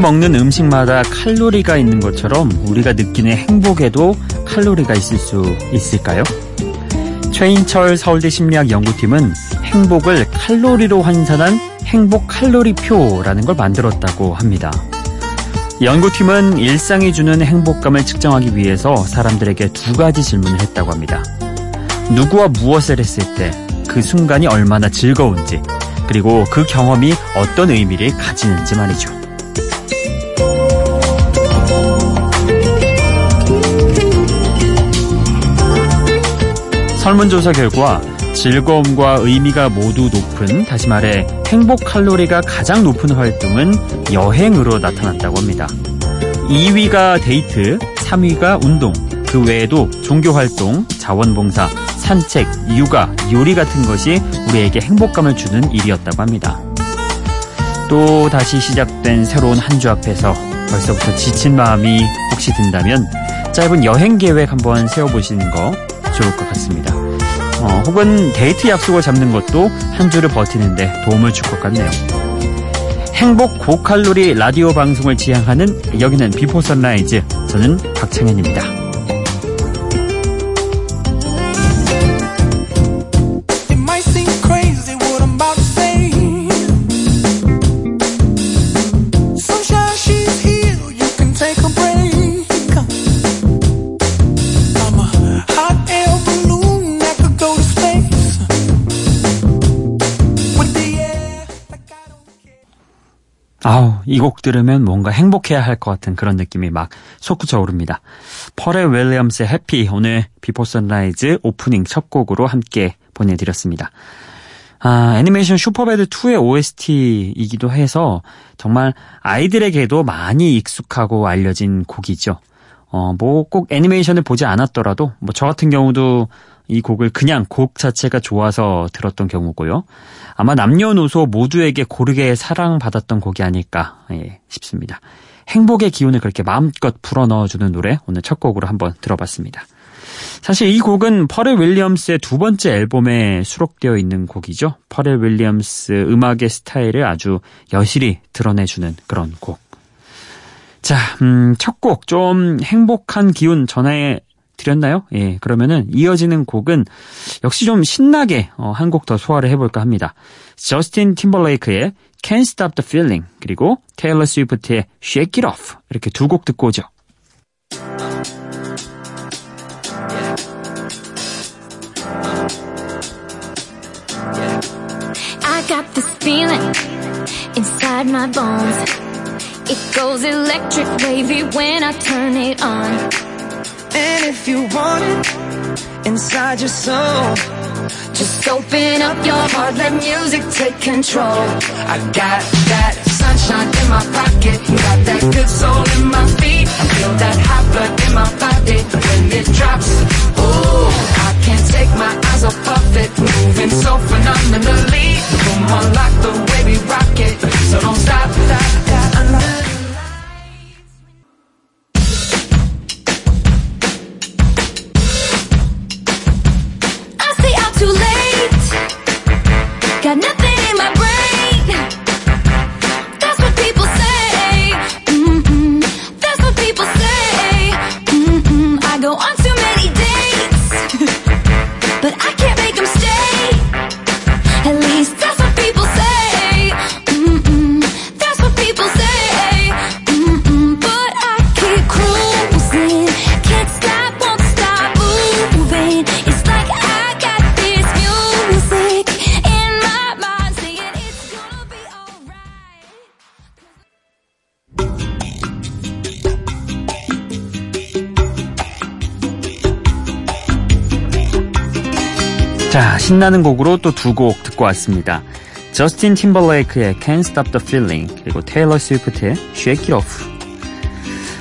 먹는 음식마다 칼로리가 있는 것처럼 우리가 느끼는 행복에도 칼로리가 있을 수 있을까요? 최인철 서울대 심리학 연구팀은 행복을 칼로리로 환산한 행복 칼로리표라는 걸 만들었다고 합니다. 연구팀은 일상이 주는 행복감을 측정하기 위해서 사람들에게 두 가지 질문을 했다고 합니다. 누구와 무엇을 했을 때 그 순간이 얼마나 즐거운지, 그리고 그 경험이 어떤 의미를 가지는지 말이죠. 설문조사 결과 즐거움과 의미가 모두 높은, 다시 말해 행복 칼로리가 가장 높은 활동은 여행으로 나타났다고 합니다. 2위가 데이트, 3위가 운동, 그 외에도 종교활동, 자원봉사, 산책, 육아, 요리 같은 것이 우리에게 행복감을 주는 일이었다고 합니다. 또 다시 시작된 새로운 한 주 앞에서 벌써부터 지친 마음이 혹시 든다면 짧은 여행 계획 한번 세워보시는 거 좋을 것 같습니다. 어, 혹은 데이트 약속을 잡는 것도 한 주를 버티는데 도움을 줄 것 같네요. 행복 고칼로리 라디오 방송을 지향하는 여기는 Before Sunrise 저는 박창현입니다. 이 곡 들으면 뭔가 행복해야 할 것 같은 그런 느낌이 막 솟구쳐 오릅니다. 퍼렐 윌리엄스의 Happy 오늘 Before Sunrise 오프닝 첫 곡으로 함께 보내드렸습니다. 아, 애니메이션 슈퍼배드 2의 OST이기도 해서 정말 아이들에게도 많이 익숙하고 알려진 곡이죠. 어, 뭐 꼭 애니메이션을 보지 않았더라도 뭐 저 같은 경우도 이 곡을 그냥 곡 자체가 좋아서 들었던 경우고요. 아마 남녀노소 모두에게 고르게 사랑받았던 곡이 아닐까 예, 싶습니다. 행복의 기운을 그렇게 마음껏 불어넣어주는 노래 오늘 첫 곡으로 한번 들어봤습니다. 사실 이 곡은 퍼렐 윌리엄스의 두 번째 앨범에 수록되어 있는 곡이죠. 퍼렐 윌리엄스 음악의 스타일을 아주 여실히 드러내주는 그런 곡. 자, 음, 첫 곡 좀 행복한 기운 전해 드렸나요? 예, 그러면은 이어지는 곡은 역시 좀 신나게 어, 한곡 더 소화를 해볼까 합니다. 저스틴 팀벌레이크의 Can't Stop the Feeling 그리고 테일러 스위프트의 Shake It Off 이렇게 두 곡 듣고 오죠. Got this feeling inside my bones. It goes electric wavy when I turn it on. And if you want it inside your soul, just open up your heart, let music take control. I got that sunshine in my pocket, got that good soul in my feet. I feel that hot blood in my body when it drops. Ooh, I can't take my eyes off of it, moving so phenomenally. On, like the way we rock 신나는 곡으로 또 두 곡 듣고 왔습니다. 저스틴 팀벌레이크의 Can't Stop the Feeling 그리고 테일러 스위프트의 Shake It Off.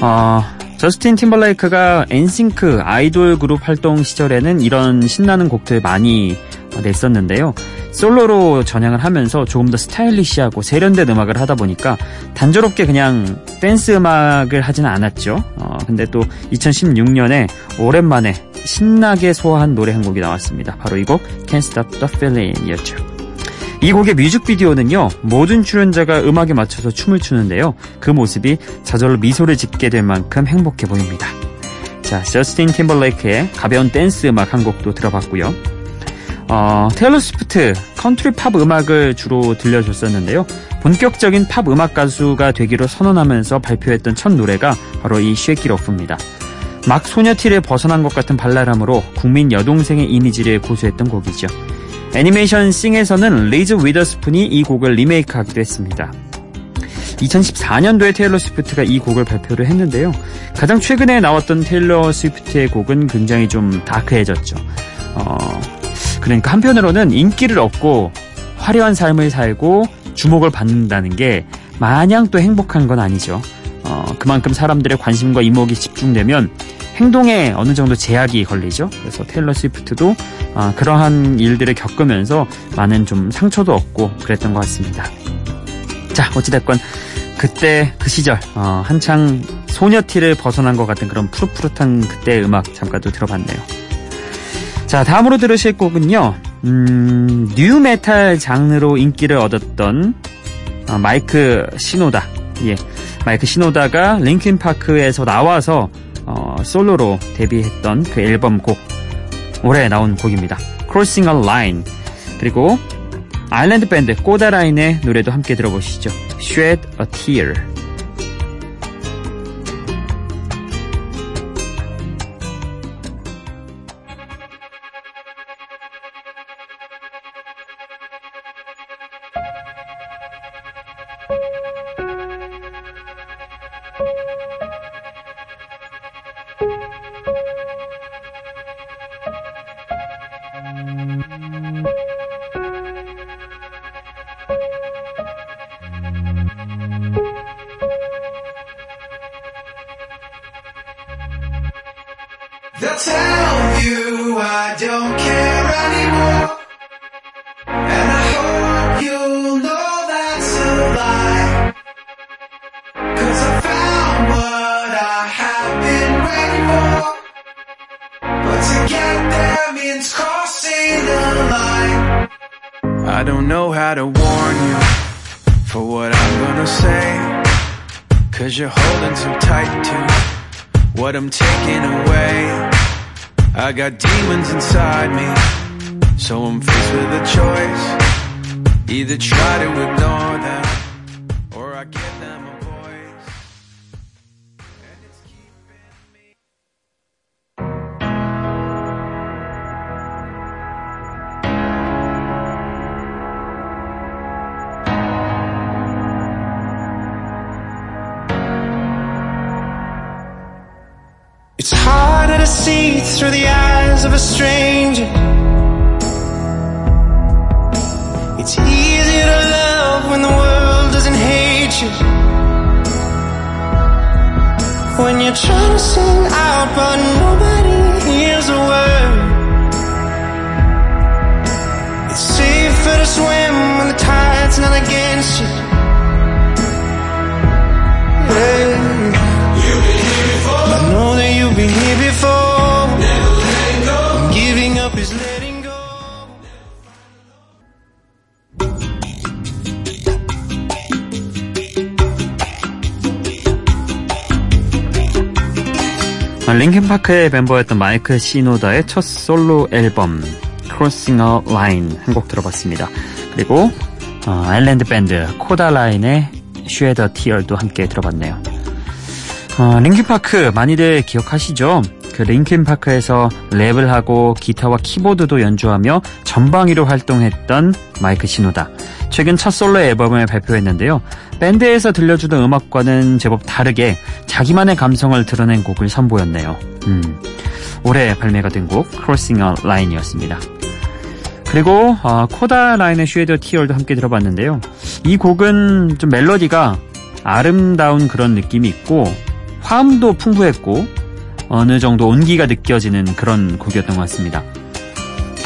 어, 저스틴 팀벌레이크가 엔싱크 아이돌 그룹 활동 시절에는 이런 신나는 곡들 많이 냈었는데요. 솔로로 전향을 하면서 조금 더 스타일리시하고 세련된 음악을 하다 보니까 단조롭게 그냥 댄스 음악을 하지는 않았죠. 어, 근데 또 2016년에 오랜만에 신나게 소화한 노래 한 곡이 나왔습니다. 바로 이 곡 Can't Stop the Feeling이었죠. 이 곡의 뮤직비디오는요, 모든 출연자가 음악에 맞춰서 춤을 추는데요. 그 모습이 저절로 미소를 짓게 될 만큼 행복해 보입니다. 자, 저스틴 팀벌레이크의 가벼운 댄스 음악 한 곡도 들어봤고요. 어, 테일러 스위프트 컨트리 팝 음악을 주로 들려줬었는데요. 본격적인 팝 음악 가수가 되기로 선언하면서 발표했던 첫 노래가 바로 이 Shake It Off입니다. 막 소녀티를 벗어난 것 같은 발랄함으로 국민 여동생의 이미지를 고수했던 곡이죠. 애니메이션 Sing에서는 리즈 위더스푼이 이 곡을 리메이크하기도 했습니다. 2014년도에 테일러 스위프트가 이 곡을 발표를 했는데요. 가장 최근에 나왔던 테일러 스위프트의 곡은 굉장히 좀 dark해졌죠. 어, 그러니까 한편으로는 인기를 얻고 화려한 삶을 살고 주목을 받는다는 게 마냥 또 행복한 건 아니죠. 어, 그만큼 사람들의 관심과 이목이 집중되면 행동에 어느 정도 제약이 걸리죠. 그래서 테일러 스위프트도 어, 그러한 일들을 겪으면서 많은 좀 상처도 얻고 그랬던 것 같습니다. 자, 어찌됐건 그때 그 시절 어, 한창 소녀티를 벗어난 것 같은 그런 푸릇푸릇한 그때의 음악 잠깐 또 들어봤네요. 자, 다음으로 들으실 곡은요. 음, nu metal 장르로 인기를 얻었던 어, 마이크 시노다. 예. 마이크 시노다가 링킨 파크에서 나와서 어, 솔로로 데뷔했던 그 앨범 곡 올해 나온 곡입니다. Crossing a Line 그리고 아일랜드 밴드 코다라인의 노래도 함께 들어보시죠. Shed a Tear thank you. Been waiting for. But to get there means crossing the line. I don't know how to warn you for what I'm gonna say. Cause you're holding too tight to what I'm taking away. I got demons inside me, so I'm faced with a choice. Either try to ignore through the eyes of a stranger. It's easier to love when the world doesn't hate you. When you're trying to sing out, but nobody hears a word. It's safer to swim when the tide's not against you. Yeah. I know that you've been here before. 링킨 파크의 멤버였던 마이클 시노다의 첫 솔로 앨범 Crossing a Line 한 곡 들어봤습니다. 그리고 어, 아일랜드 밴드 코다라인의 a Tear도 함께 들어봤네요. 어, 링킨파크 많이들 기억하시죠? 그 링킨파크에서 랩을 하고 기타와 키보드도 연주하며 전방위로 활동했던 마이크 시노다. 최근 첫 솔로 앨범을 발표했는데요. 밴드에서 들려주던 음악과는 제법 다르게 자기만의 감성을 드러낸 곡을 선보였네요. 음, 올해 발매가 된곡 Crossing a Line이었습니다. 그리고 어, 코다 라인의 쉐더 티얼도 함께 들어봤는데요. 이 곡은 좀 멜로디가 아름다운 그런 느낌이 있고 화음도 풍부했고 어느 정도 온기가 느껴지는 그런 곡이었던 것 같습니다.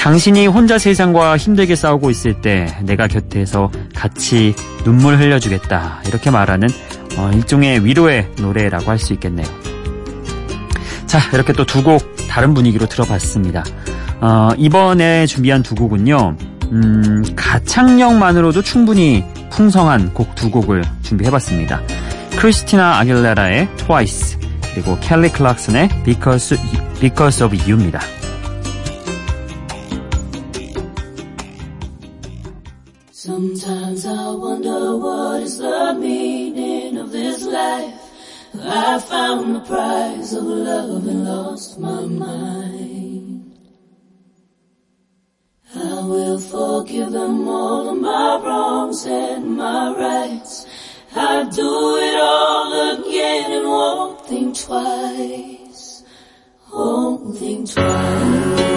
당신이 혼자 세상과 힘들게 싸우고 있을 때 내가 곁에서 같이 눈물 흘려주겠다 이렇게 말하는 어, 일종의 위로의 노래라고 할 수 있겠네요. 자 이렇게 또 두 곡 다른 분위기로 들어봤습니다. 어, 이번에 준비한 두 곡은요. 음, 가창력만으로도 충분히 풍성한 곡 두 곡을 준비해봤습니다. 크리스티나 아길레라의 Twice 그리고 켈리 클락슨의 Because, Because of You입니다. Is the meaning of this life. I found the prize of love and lost my mind. I will forgive them all of my wrongs and my rights. I'd do it all again and won't think twice. Won't think twice.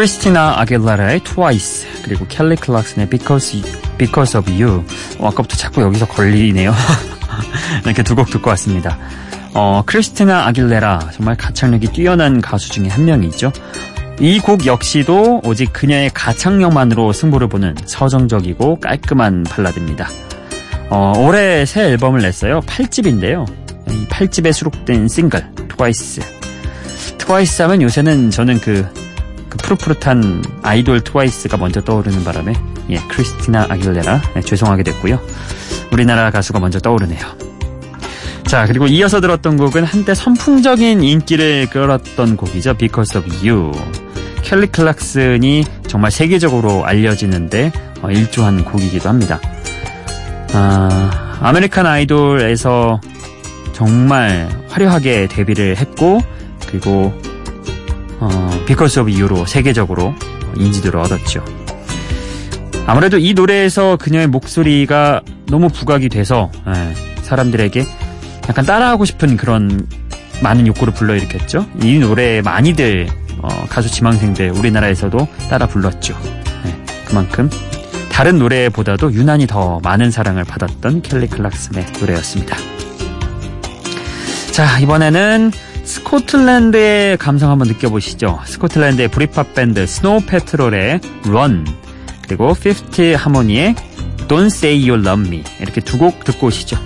크리스티나 아길라라의 Twice 그리고 켈리 클락슨의 Because, Because of You 어, 아까부터 자꾸 여기서 걸리네요. 이렇게 두 곡 듣고 왔습니다. 어, 크리스티나 아길레라 정말 가창력이 뛰어난 가수 중에 한 명이죠. 이 곡 역시도 오직 그녀의 가창력만으로 승부를 보는 서정적이고 깔끔한 발라드입니다. 어, 올해 새 앨범을 냈어요. 8집인데요. 이 8집에 수록된 싱글 트와이스. 트와이스 하면 요새는 저는 그 푸릇푸릇한 아이돌 트와이스가 먼저 떠오르는 바람에 예, 크리스티나 아길레라 네, 죄송하게 됐고요. 우리나라 가수가 먼저 떠오르네요. 자 그리고 이어서 들었던 곡은 한때 선풍적인 인기를 끌었던 곡이죠. Because of You. 켈리 클락슨이 정말 세계적으로 알려지는데 어, 일조한 곡이기도 합니다. 아, American Idol에서 정말 화려하게 데뷔를 했고 그리고 어, Because of You로 세계적으로 인지도를 얻었죠. 아무래도 이 노래에서 그녀의 목소리가 너무 부각이 돼서 예, 사람들에게 약간 따라하고 싶은 그런 많은 욕구를 불러일으켰죠. 이 노래에 많이들 어, 가수 지망생들 우리나라에서도 따라 불렀죠. 예, 그만큼 다른 노래보다도 유난히 더 많은 사랑을 받았던 켈리 클락슨의 노래였습니다. 자 이번에는 스코틀랜드의 감성 한번 느껴보시죠. 스코틀랜드의 브리팝 밴드 스노우 패트롤의 Run 그리고 50 하모니의 Don't Say You Love Me 이렇게 두 곡 듣고 오시죠.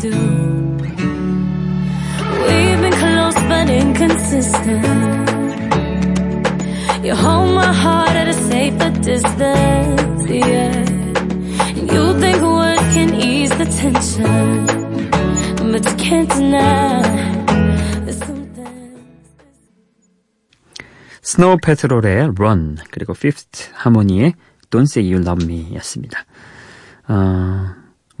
Do. We've been close but inconsistent. You hold my heart at a safer distance, yeah. And you think words can ease the tension, but you can't deny. 스노우 패트롤의 Run 그리고 Fifth 하모니의 Don't Say You Love Me였습니다. 어,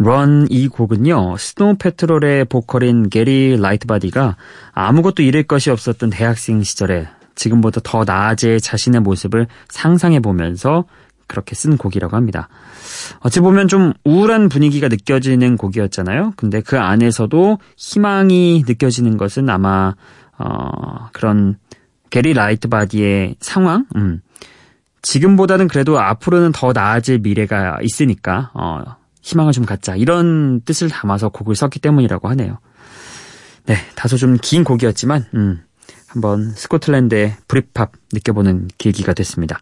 Run 이 곡은요 스노우 패트롤의 보컬인 게리 라이트바디가 아무것도 잃을 것이 없었던 대학생 시절에 지금보다 더 나아질 자신의 모습을 상상해 보면서 그렇게 쓴 곡이라고 합니다. 어찌 보면 좀 우울한 분위기가 느껴지는 곡이었잖아요. 근데 그 안에서도 희망이 느껴지는 것은 아마 어, 그런 게리 라이트바디의 상황, 음. 지금보다는 그래도 앞으로는 더 나아질 미래가 있으니까 어, 희망을 좀 갖자 이런 뜻을 담아서 곡을 썼기 때문이라고 하네요. 네, 다소 좀 긴 곡이었지만 음, 한번 스코틀랜드의 브릿팝 느껴보는 계기가 됐습니다.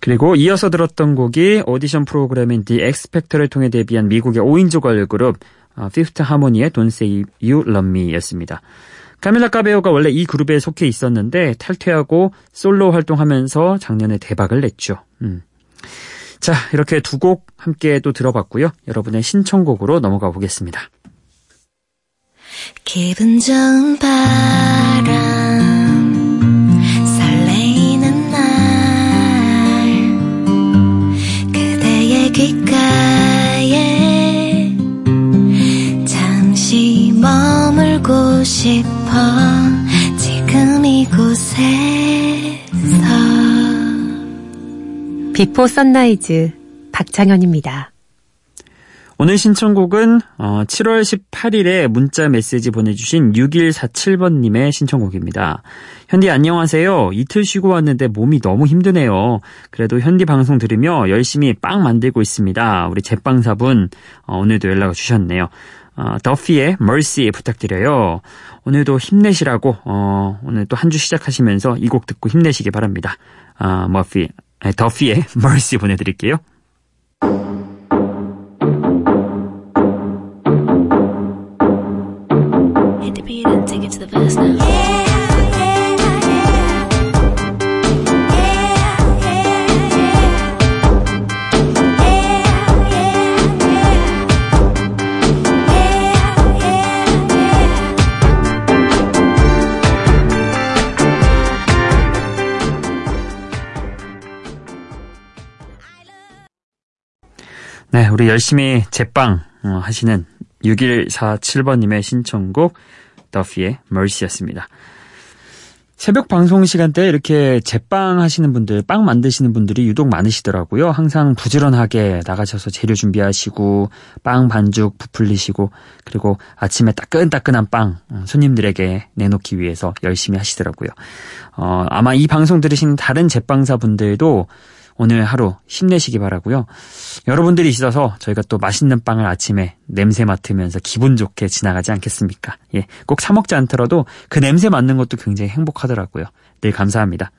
그리고 이어서 들었던 곡이 오디션 프로그램인 The X팩터를 통해 데뷔한 미국의 5인조 걸그룹 어, 피프스 하모니의 Don't Say You Love Me였습니다. 카밀라 카베오가 원래 이 그룹에 속해 있었는데 탈퇴하고 솔로 활동하면서 작년에 대박을 냈죠. 음. 자, 이렇게 두 곡 함께 또 들어봤고요. 여러분의 신청곡으로 넘어가 보겠습니다. 기분 좋은 바람 설레이는 날 그대의 귓가에 잠시 머물고 싶어 지금 이곳에 Before Sunrise 박창현입니다. 오늘 신청곡은 어, 7월 18일에 문자 메시지 보내주신 6147번님의 신청곡입니다. 현디 안녕하세요. 이틀 쉬고 왔는데 몸이 너무 힘드네요. 그래도 현디 방송 들으며 열심히 빵 만들고 있습니다. 우리 제빵사분 어, 오늘도 연락을 주셨네요. 어, 더피의 Mercy 부탁드려요. 오늘도 힘내시라고 어, 오늘 또 한 주 시작하시면서 이 곡 듣고 힘내시기 바랍니다. 아, 머피, 더피의 Mercy 보내드릴게요. Hit the beat and take it to the verse now. 네, 우리 열심히 제빵 어, 하시는 6147번님의 신청곡 더피의 Mercy였습니다. 새벽 방송 시간대에 이렇게 제빵 하시는 분들, 빵 만드시는 분들이 유독 많으시더라고요. 항상 부지런하게 나가셔서 재료 준비하시고, 빵 반죽 부풀리시고, 그리고 아침에 따끈따끈한 빵 음, 손님들에게 내놓기 위해서 열심히 하시더라고요. 어, 아마 이 방송 들으신 다른 제빵사 분들도 오늘 하루 힘내시기 바라고요. 여러분들이 있어서 저희가 또 맛있는 빵을 아침에 냄새 맡으면서 기분 좋게 지나가지 않겠습니까? 예, 꼭 사 먹지 않더라도 그 냄새 맡는 것도 굉장히 행복하더라고요. 늘 감사합니다.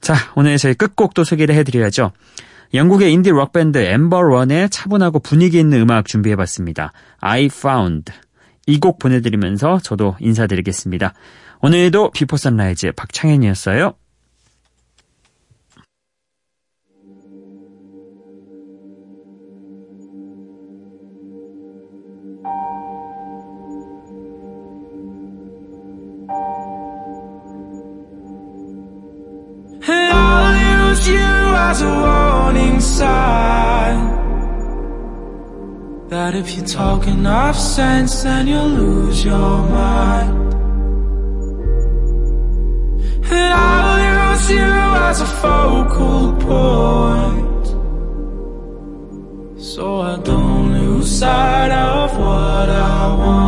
자, 오늘 저희 끝곡도 소개를 해드려야죠. 영국의 인디 록 밴드 엠버런의 차분하고 분위기 있는 음악 준비해봤습니다. I Found. 이 곡 보내드리면서 저도 인사드리겠습니다. 오늘도 Before Sunrise 박창현이었어요. As a warning sign That if you talk enough sense then you'll lose your mind. And I'll use you as a focal point. So I don't lose sight of what I want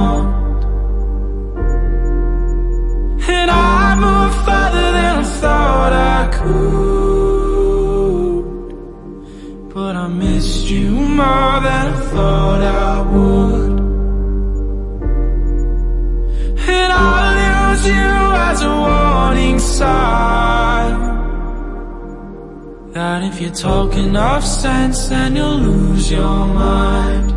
That if you talk enough sense, then you'll lose your mind.